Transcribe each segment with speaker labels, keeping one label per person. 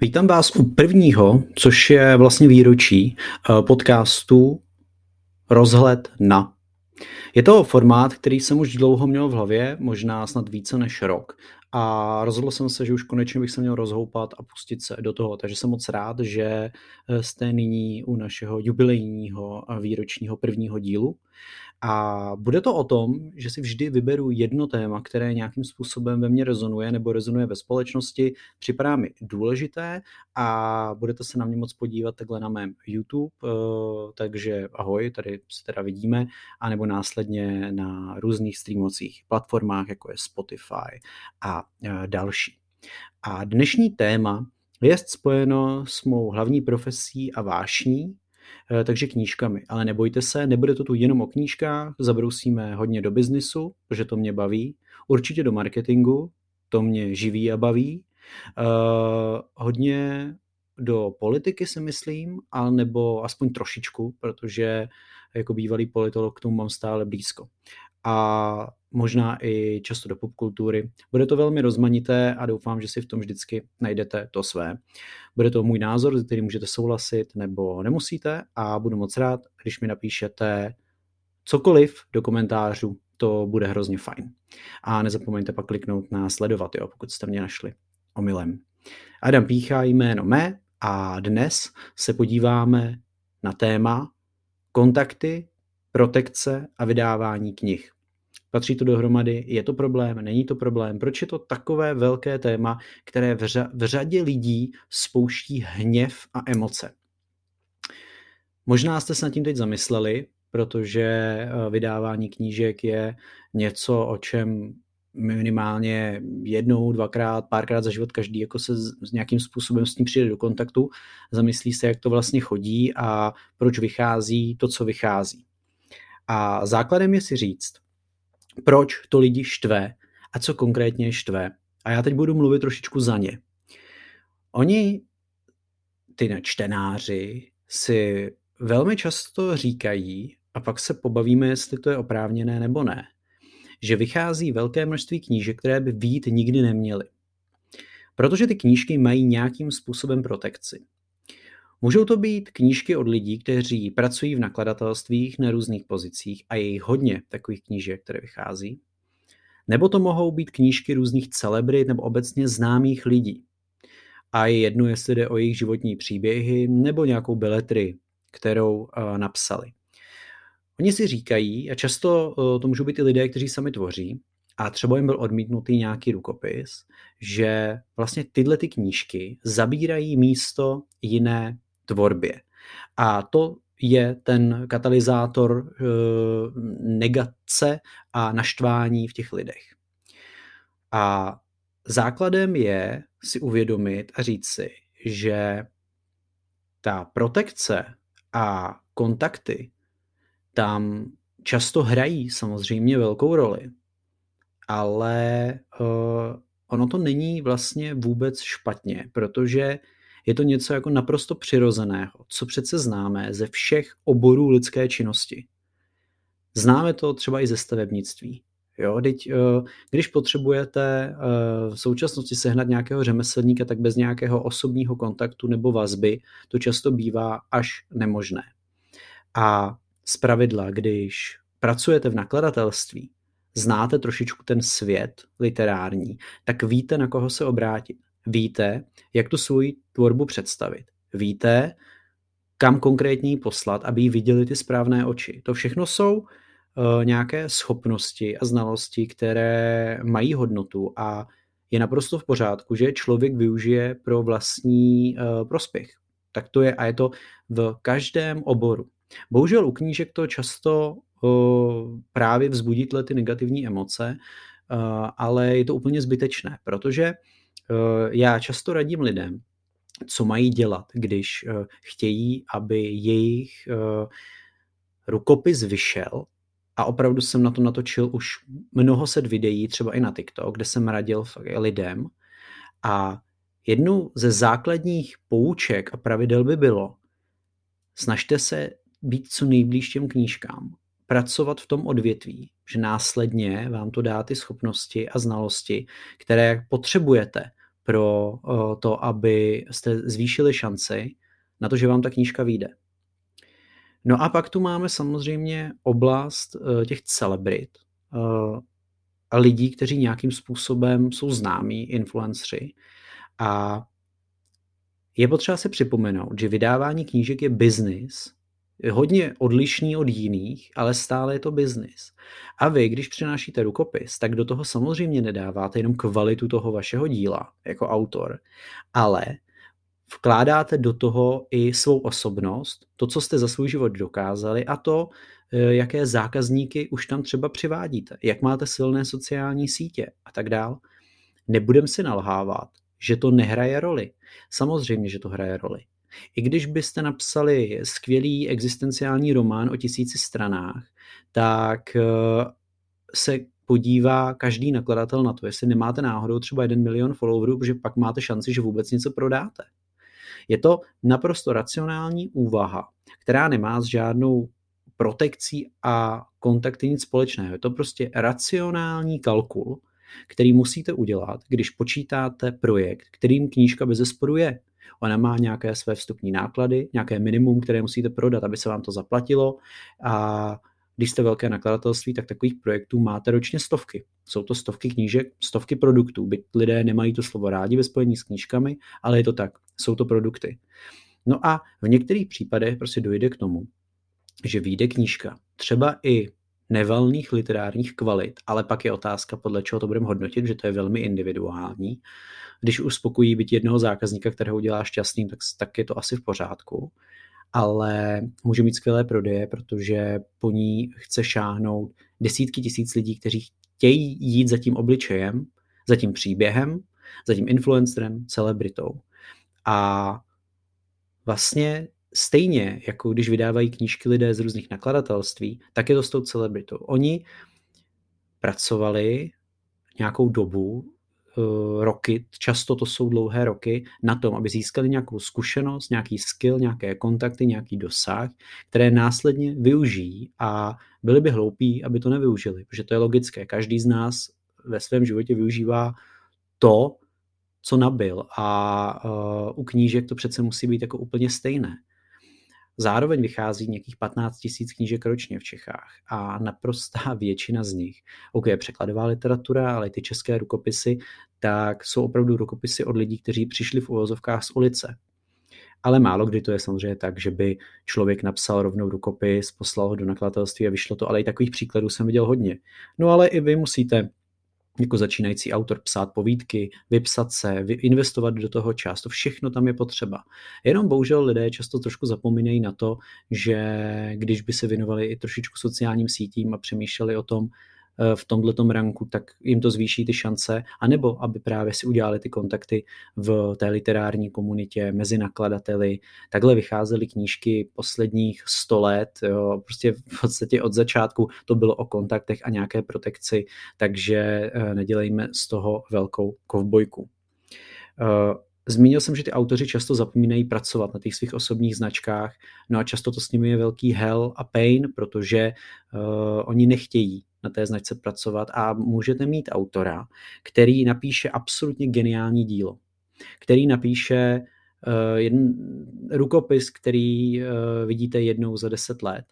Speaker 1: Vítám vás u prvního, což je vlastně výročí eh, podcastu Rozhled na. Je to formát, který jsem už dlouho měl v hlavě, možná snad více než rok. A rozhodl jsem se, že už konečně bych se měl rozhoupat a pustit se do toho. Takže jsem moc rád, že eh, jste nyní u našeho jubilejního výročního prvního dílu. A bude to o tom, že si vždy vyberu jedno téma, které nějakým způsobem ve mně rezonuje nebo rezonuje ve společnosti, připadá mi důležité a budete se na mě moc podívat takhle na mém YouTube, eh, takže ahoj, tady se teda vidíme, anebo následně na různých streamovacích platformách, jako je Spotify a eh, další. A dnešní téma je spojeno s mou hlavní profesí a vášní, takže knížkami. Ale nebojte se, nebude to tu jenom o knížkách, zabrousíme hodně do biznisu, protože to mě baví, určitě do marketingu, to mě živí a baví, uh, hodně do politiky si myslím, ale nebo aspoň trošičku, protože jako bývalý politolog k tomu mám stále blízko. A možná i často do popkultury. Bude to velmi rozmanité a doufám, že si v tom vždycky najdete to své. Bude to můj názor, s kterým můžete souhlasit nebo nemusíte a budu moc rád, když mi napíšete cokoliv do komentářů, to bude hrozně fajn. A nezapomeňte pak kliknout na sledovat, jo, pokud jste mě našli omylem. Adam Pícha jméno mé a dnes se podíváme na téma kontakty, protekce a vydávání knih. Patří to dohromady? Je to problém? Není to problém? Proč je to takové velké téma, které v, řa- v řadě lidí spouští hněv a emoce? Možná jste se nad tím teď zamysleli, protože eh, vydávání knížek je něco, o čem minimálně jednou, dvakrát, párkrát za život každý jako se s nějakým způsobem s tím přijde do kontaktu, zamyslí se, jak to vlastně chodí a proč vychází to, co vychází. A základem je si říct, proč to lidi štve a co konkrétně štve. A já teď budu mluvit trošičku za ně. Oni, ty čtenáři, si velmi často říkají, a pak se pobavíme, jestli to je oprávněné nebo ne, že vychází velké množství knížek, které by vít nikdy neměly. Protože ty knížky mají nějakým způsobem protekci. Můžou to být knížky od lidí, kteří pracují v nakladatelstvích na různých pozicích a je jich hodně takových knížek, které vychází. Nebo to mohou být knížky různých celebrit nebo obecně známých lidí. A je jedno, jestli jde o jejich životní příběhy nebo nějakou beletry, kterou uh, napsali. Oni si říkají, a často uh, to můžou být i lidé, kteří sami tvoří, a třeba jim byl odmítnutý nějaký rukopis, že vlastně tyhle ty knížky zabírají místo jiné tvorbě. A to je ten katalyzátor e, negace a naštvání v těch lidech. A základem je si uvědomit a říct si, že ta protekce a kontakty tam často hrají samozřejmě velkou roli, ale uh, ono to není vlastně vůbec špatně, protože je to něco jako naprosto přirozeného, co přece známe ze všech oborů lidské činnosti. Známe to třeba i ze stavebnictví. Jo, teď, eh, když potřebujete eh, v současnosti sehnat nějakého řemeslníka, tak bez nějakého osobního kontaktu nebo vazby to často bývá až nemožné. A z pravidla, když pracujete v nakladatelství, znáte trošičku ten svět literární, tak víte, na koho se obrátit. Víte, jak tu svoji tvorbu představit. Víte, kam konkrétně ji poslat, aby ji viděli ty správné oči. To všechno jsou uh, nějaké schopnosti a znalosti, které mají hodnotu a je naprosto v pořádku, že člověk využije pro vlastní uh, prospěch. Tak to je a je to v každém oboru. Bohužel u knížek to často uh, právě vzbudí ty negativní emoce, ale je to úplně zbytečné, protože já často radím lidem, co mají dělat, když uh, chtějí, aby jejich uh, rukopis vyšel. A opravdu jsem na to natočil už mnoho set videí, třeba i na TikTok, kde jsem radil lidem. A jednou ze základních pouček a pravidel by bylo, snažte se být co nejblíž těm knížkám, pracovat v tom odvětví, že následně vám to dá ty schopnosti a znalosti, které potřebujete pro to, aby jste zvýšili šanci na to, že vám ta knížka vyjde. No a pak tu máme samozřejmě oblast těch celebrit a lidí, kteří nějakým způsobem jsou známí, influenceri. A je potřeba si připomenout, že vydávání knížek je biznis, hodně odlišný od jiných, ale stále je to biznis. A vy, když přinášíte rukopis, tak do toho samozřejmě nedáváte jenom kvalitu toho vašeho díla jako autor, ale vkládáte do toho i svou osobnost, to, co jste za svůj život dokázali a to, eh, jaké zákazníky už tam třeba přivádíte, jak máte silné sociální sítě a tak dál. Nebudem si nalhávat, že to nehraje roli. Samozřejmě, že to hraje roli. I když byste napsali skvělý existenciální román o tisíci stranách, tak eh, se podívá každý nakladatel na to, jestli nemáte náhodou třeba jeden milion followerů, protože pak máte šanci, že vůbec něco prodáte. Je to naprosto racionální úvaha, která nemá s žádnou protekcí a kontakty nic společného. Je to prostě racionální kalkul, který musíte udělat, když počítáte projekt, kterým knížka bez zesporu je. Ona má nějaké své vstupní náklady, nějaké minimum, které musíte prodat, aby se vám to zaplatilo a když jste velké nakladatelství, tak takových projektů máte ročně stovky. Jsou to stovky knížek, stovky produktů. Byť lidé nemají to slovo rádi ve spojení s knížkami, ale je to tak. Jsou to produkty. No a v některých případech prostě dojde k tomu, že vyjde knížka, třeba i nevalných literárních kvalit, ale pak je otázka, podle čeho to budeme hodnotit, že to je velmi individuální. Když uspokojí být jednoho zákazníka, kterého udělá šťastným, tak, tak je to asi v pořádku ale může mít skvělé prodeje, protože po ní chce šáhnout desítky tisíc lidí, kteří chtějí jít za tím obličejem, za tím příběhem, za tím influencerem, celebritou. A vlastně stejně, jako když vydávají knížky lidé z různých nakladatelství, tak je to s tou celebritou. Oni pracovali nějakou dobu Eh, roky, často to jsou dlouhé roky, na tom, aby získali nějakou zkušenost, nějaký skill, nějaké kontakty, nějaký dosah, které následně využijí a byli by hloupí, aby to nevyužili, protože to je logické. Každý z nás ve svém životě využívá to, co nabil a uh, u knížek to přece musí být jako úplně stejné. Zároveň vychází nějakých 15 tisíc knížek ročně v Čechách a naprostá většina z nich, ok, je překladová literatura, ale ty české rukopisy, tak jsou opravdu rukopisy od lidí, kteří přišli v uvozovkách z ulice. Ale málo kdy to je samozřejmě tak, že by člověk napsal rovnou rukopis, poslal ho do nakladatelství a vyšlo to, ale i takových příkladů jsem viděl hodně. No ale i vy musíte jako začínající autor psát povídky, vypsat se, investovat do toho čas, to všechno tam je potřeba. Jenom bohužel lidé často trošku zapomínají na to, že když by se věnovali i trošičku sociálním sítím a přemýšleli o tom, v tomto ranku, tak jim to zvýší ty šance, anebo aby právě si udělali ty kontakty v té literární komunitě mezi nakladateli. Takhle vycházely knížky posledních 100 let, jo, prostě v podstatě od začátku to bylo o kontaktech a nějaké protekci, takže eh, nedělejme z toho velkou kovbojku. Eh, zmínil jsem, že ty autoři často zapomínají pracovat na těch svých osobních značkách, no a často to s nimi je velký hell a pain, protože uh, oni nechtějí na té značce pracovat a můžete mít autora, který napíše absolutně geniální dílo, který napíše uh, jeden rukopis, který uh, vidíte jednou za deset let,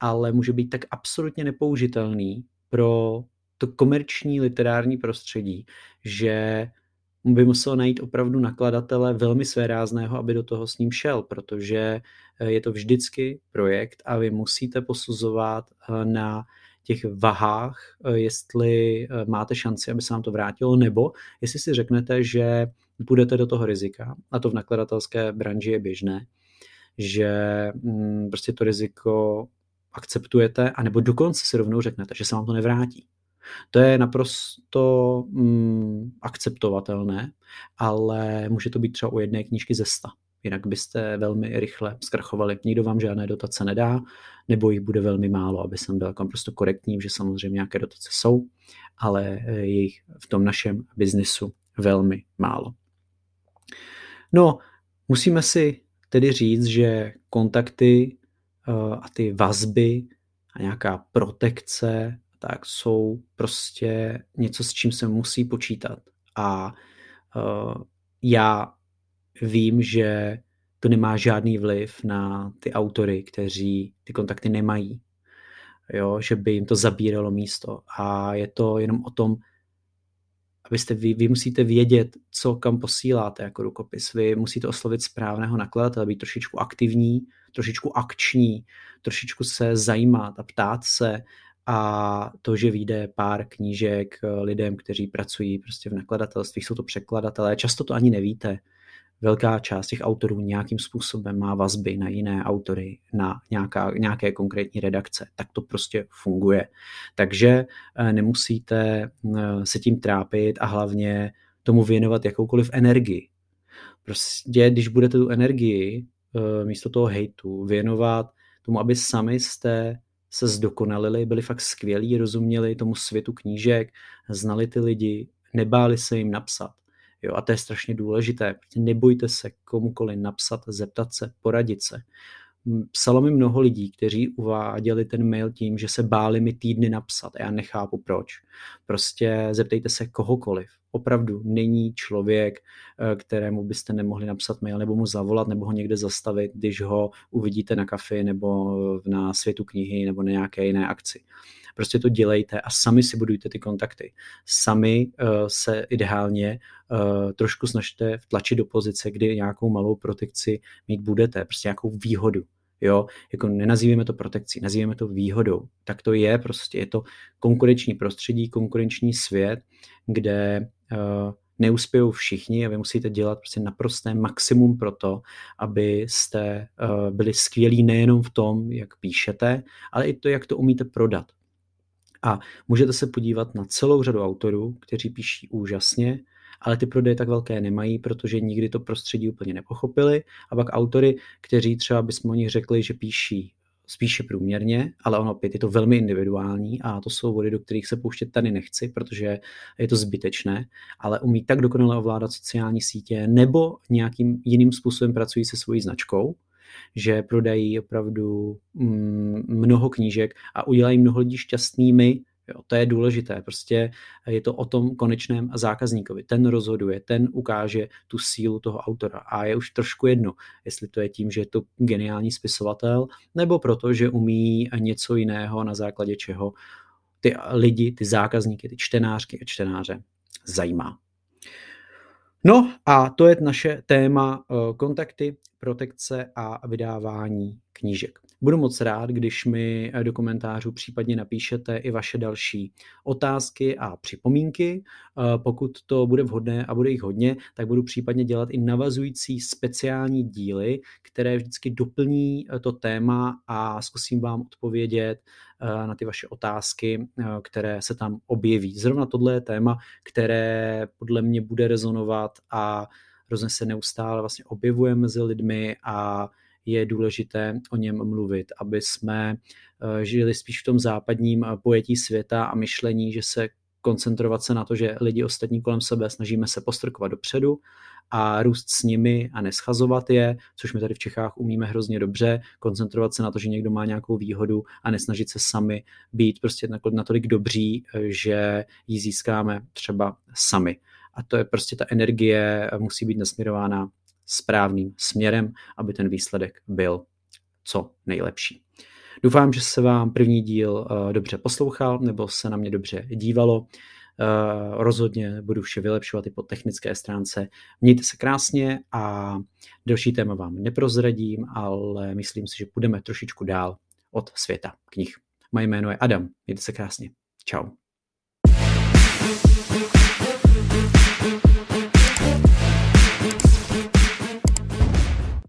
Speaker 1: ale může být tak absolutně nepoužitelný pro to komerční literární prostředí, že by musel najít opravdu nakladatele velmi svérázného, aby do toho s ním šel, protože eh, je to vždycky projekt a vy musíte posuzovat na těch vahách, eh, jestli eh, máte šanci, aby se vám to vrátilo, nebo jestli si řeknete, že půjdete do toho rizika, a to v nakladatelské branži je běžné, že mm, prostě to riziko akceptujete, anebo dokonce si rovnou řeknete, že se vám to nevrátí. To je naprosto mm, akceptovatelné, ale může to být třeba u jedné knížky ze sta jinak byste velmi rychle zkrachovali. Nikdo vám žádné dotace nedá, nebo jich bude velmi málo, aby jsem byl prostě korektní, že samozřejmě nějaké dotace jsou, ale eh, je jich v tom našem biznisu velmi málo. No, musíme si tedy říct, že kontakty eh, a ty vazby a nějaká protekce tak jsou prostě něco, s čím se musí počítat. A já vím, že to nemá žádný vliv na ty autory, kteří ty kontakty nemají. Jo, že by jim to zabíralo místo. A je to jenom o tom, abyste vy, vy musíte vědět, co kam posíláte jako rukopis. Vy musíte oslovit správného nakladatele, být trošičku aktivní, trošičku akční, trošičku se zajímat a ptát se a to, že vyjde pár knížek lidem, kteří pracují prostě v nakladatelství, jsou to překladatelé, často to ani nevíte velká část těch autorů nějakým způsobem má vazby na jiné autory, na nějaká, nějaké konkrétní redakce. Tak to prostě funguje. Takže eh, nemusíte eh, se tím trápit a hlavně tomu věnovat jakoukoliv energii. Prostě, když budete tu energii eh, místo toho hejtu věnovat tomu, aby sami jste se zdokonalili, byli fakt skvělí, rozuměli tomu světu knížek, znali ty lidi, nebáli se jim napsat, Jo, a to je strašně důležité. Nebojte se komukoli napsat, zeptat se, poradit se. Psalo mi mnoho lidí, kteří uváděli ten mail tím, že se báli mi týdny napsat já nechápu proč. Prostě zeptejte se kohokoliv. Opravdu není člověk, eh, kterému byste nemohli napsat mail nebo mu zavolat nebo ho někde zastavit, když ho uvidíte na kafi nebo na světu knihy nebo na nějaké jiné akci. Prostě to dělejte a sami si budujte ty kontakty. Sami uh, se ideálně uh, trošku snažte vtlačit do pozice, kdy nějakou malou protekci mít budete, prostě nějakou výhodu. Jo, jako nenazýváme to protekcí, nazýváme to výhodou. Tak to je prostě, je to konkurenční prostředí, konkurenční svět, kde uh, neuspějou všichni a vy musíte dělat prostě naprosté maximum pro to, abyste uh, byli skvělí nejenom v tom, jak píšete, ale i to, jak to umíte prodat. A můžete se podívat na celou řadu autorů, kteří píší úžasně, ale ty prodeje tak velké nemají, protože nikdy to prostředí úplně nepochopili. A pak autory, kteří třeba bychom o nich řekli, že píší spíše průměrně, ale ono opět je to velmi individuální a to jsou vody, do kterých se pouštět tady nechci, protože je to zbytečné, ale umí tak dokonale ovládat sociální sítě nebo nějakým jiným způsobem pracují se svojí značkou, že prodají opravdu mm, mnoho knížek a udělají mnoho lidí šťastnými. Jo, to je důležité. Prostě je to o tom konečném zákazníkovi. Ten rozhoduje, ten ukáže tu sílu toho autora. A je už trošku jedno, jestli to je tím, že je to geniální spisovatel, nebo proto, že umí něco jiného, na základě čeho ty lidi, ty zákazníky, ty čtenářky a čtenáře zajímá. No a to je naše téma eh, kontakty, protekce a vydávání knížek. Budu moc rád, když mi eh, do komentářů případně napíšete i vaše další otázky a připomínky. Eh, pokud to bude vhodné a bude jich hodně, tak budu případně dělat i navazující speciální díly, které vždycky doplní to téma a zkusím vám odpovědět na ty vaše otázky, které se tam objeví. Zrovna tohle je téma, které podle mě bude rezonovat a hrozně se neustále vlastně objevuje mezi lidmi a je důležité o něm mluvit, aby jsme žili spíš v tom západním pojetí světa a myšlení, že se koncentrovat se na to, že lidi ostatní kolem sebe snažíme se postrkovat dopředu a růst s nimi a neschazovat je, což my tady v Čechách umíme hrozně dobře, koncentrovat se na to, že někdo má nějakou výhodu a nesnažit se sami být prostě natolik dobří, že ji získáme třeba sami. A to je prostě ta energie musí být nasměrována správným směrem, aby ten výsledek byl co nejlepší. Doufám, že se vám první díl uh, dobře poslouchal nebo se na mě dobře dívalo. Uh, rozhodně budu vše vylepšovat i po technické stránce. Mějte se krásně a další téma vám neprozradím, ale myslím si, že půjdeme trošičku dál od světa knih. Moje jméno je Adam. Mějte se krásně. Ciao.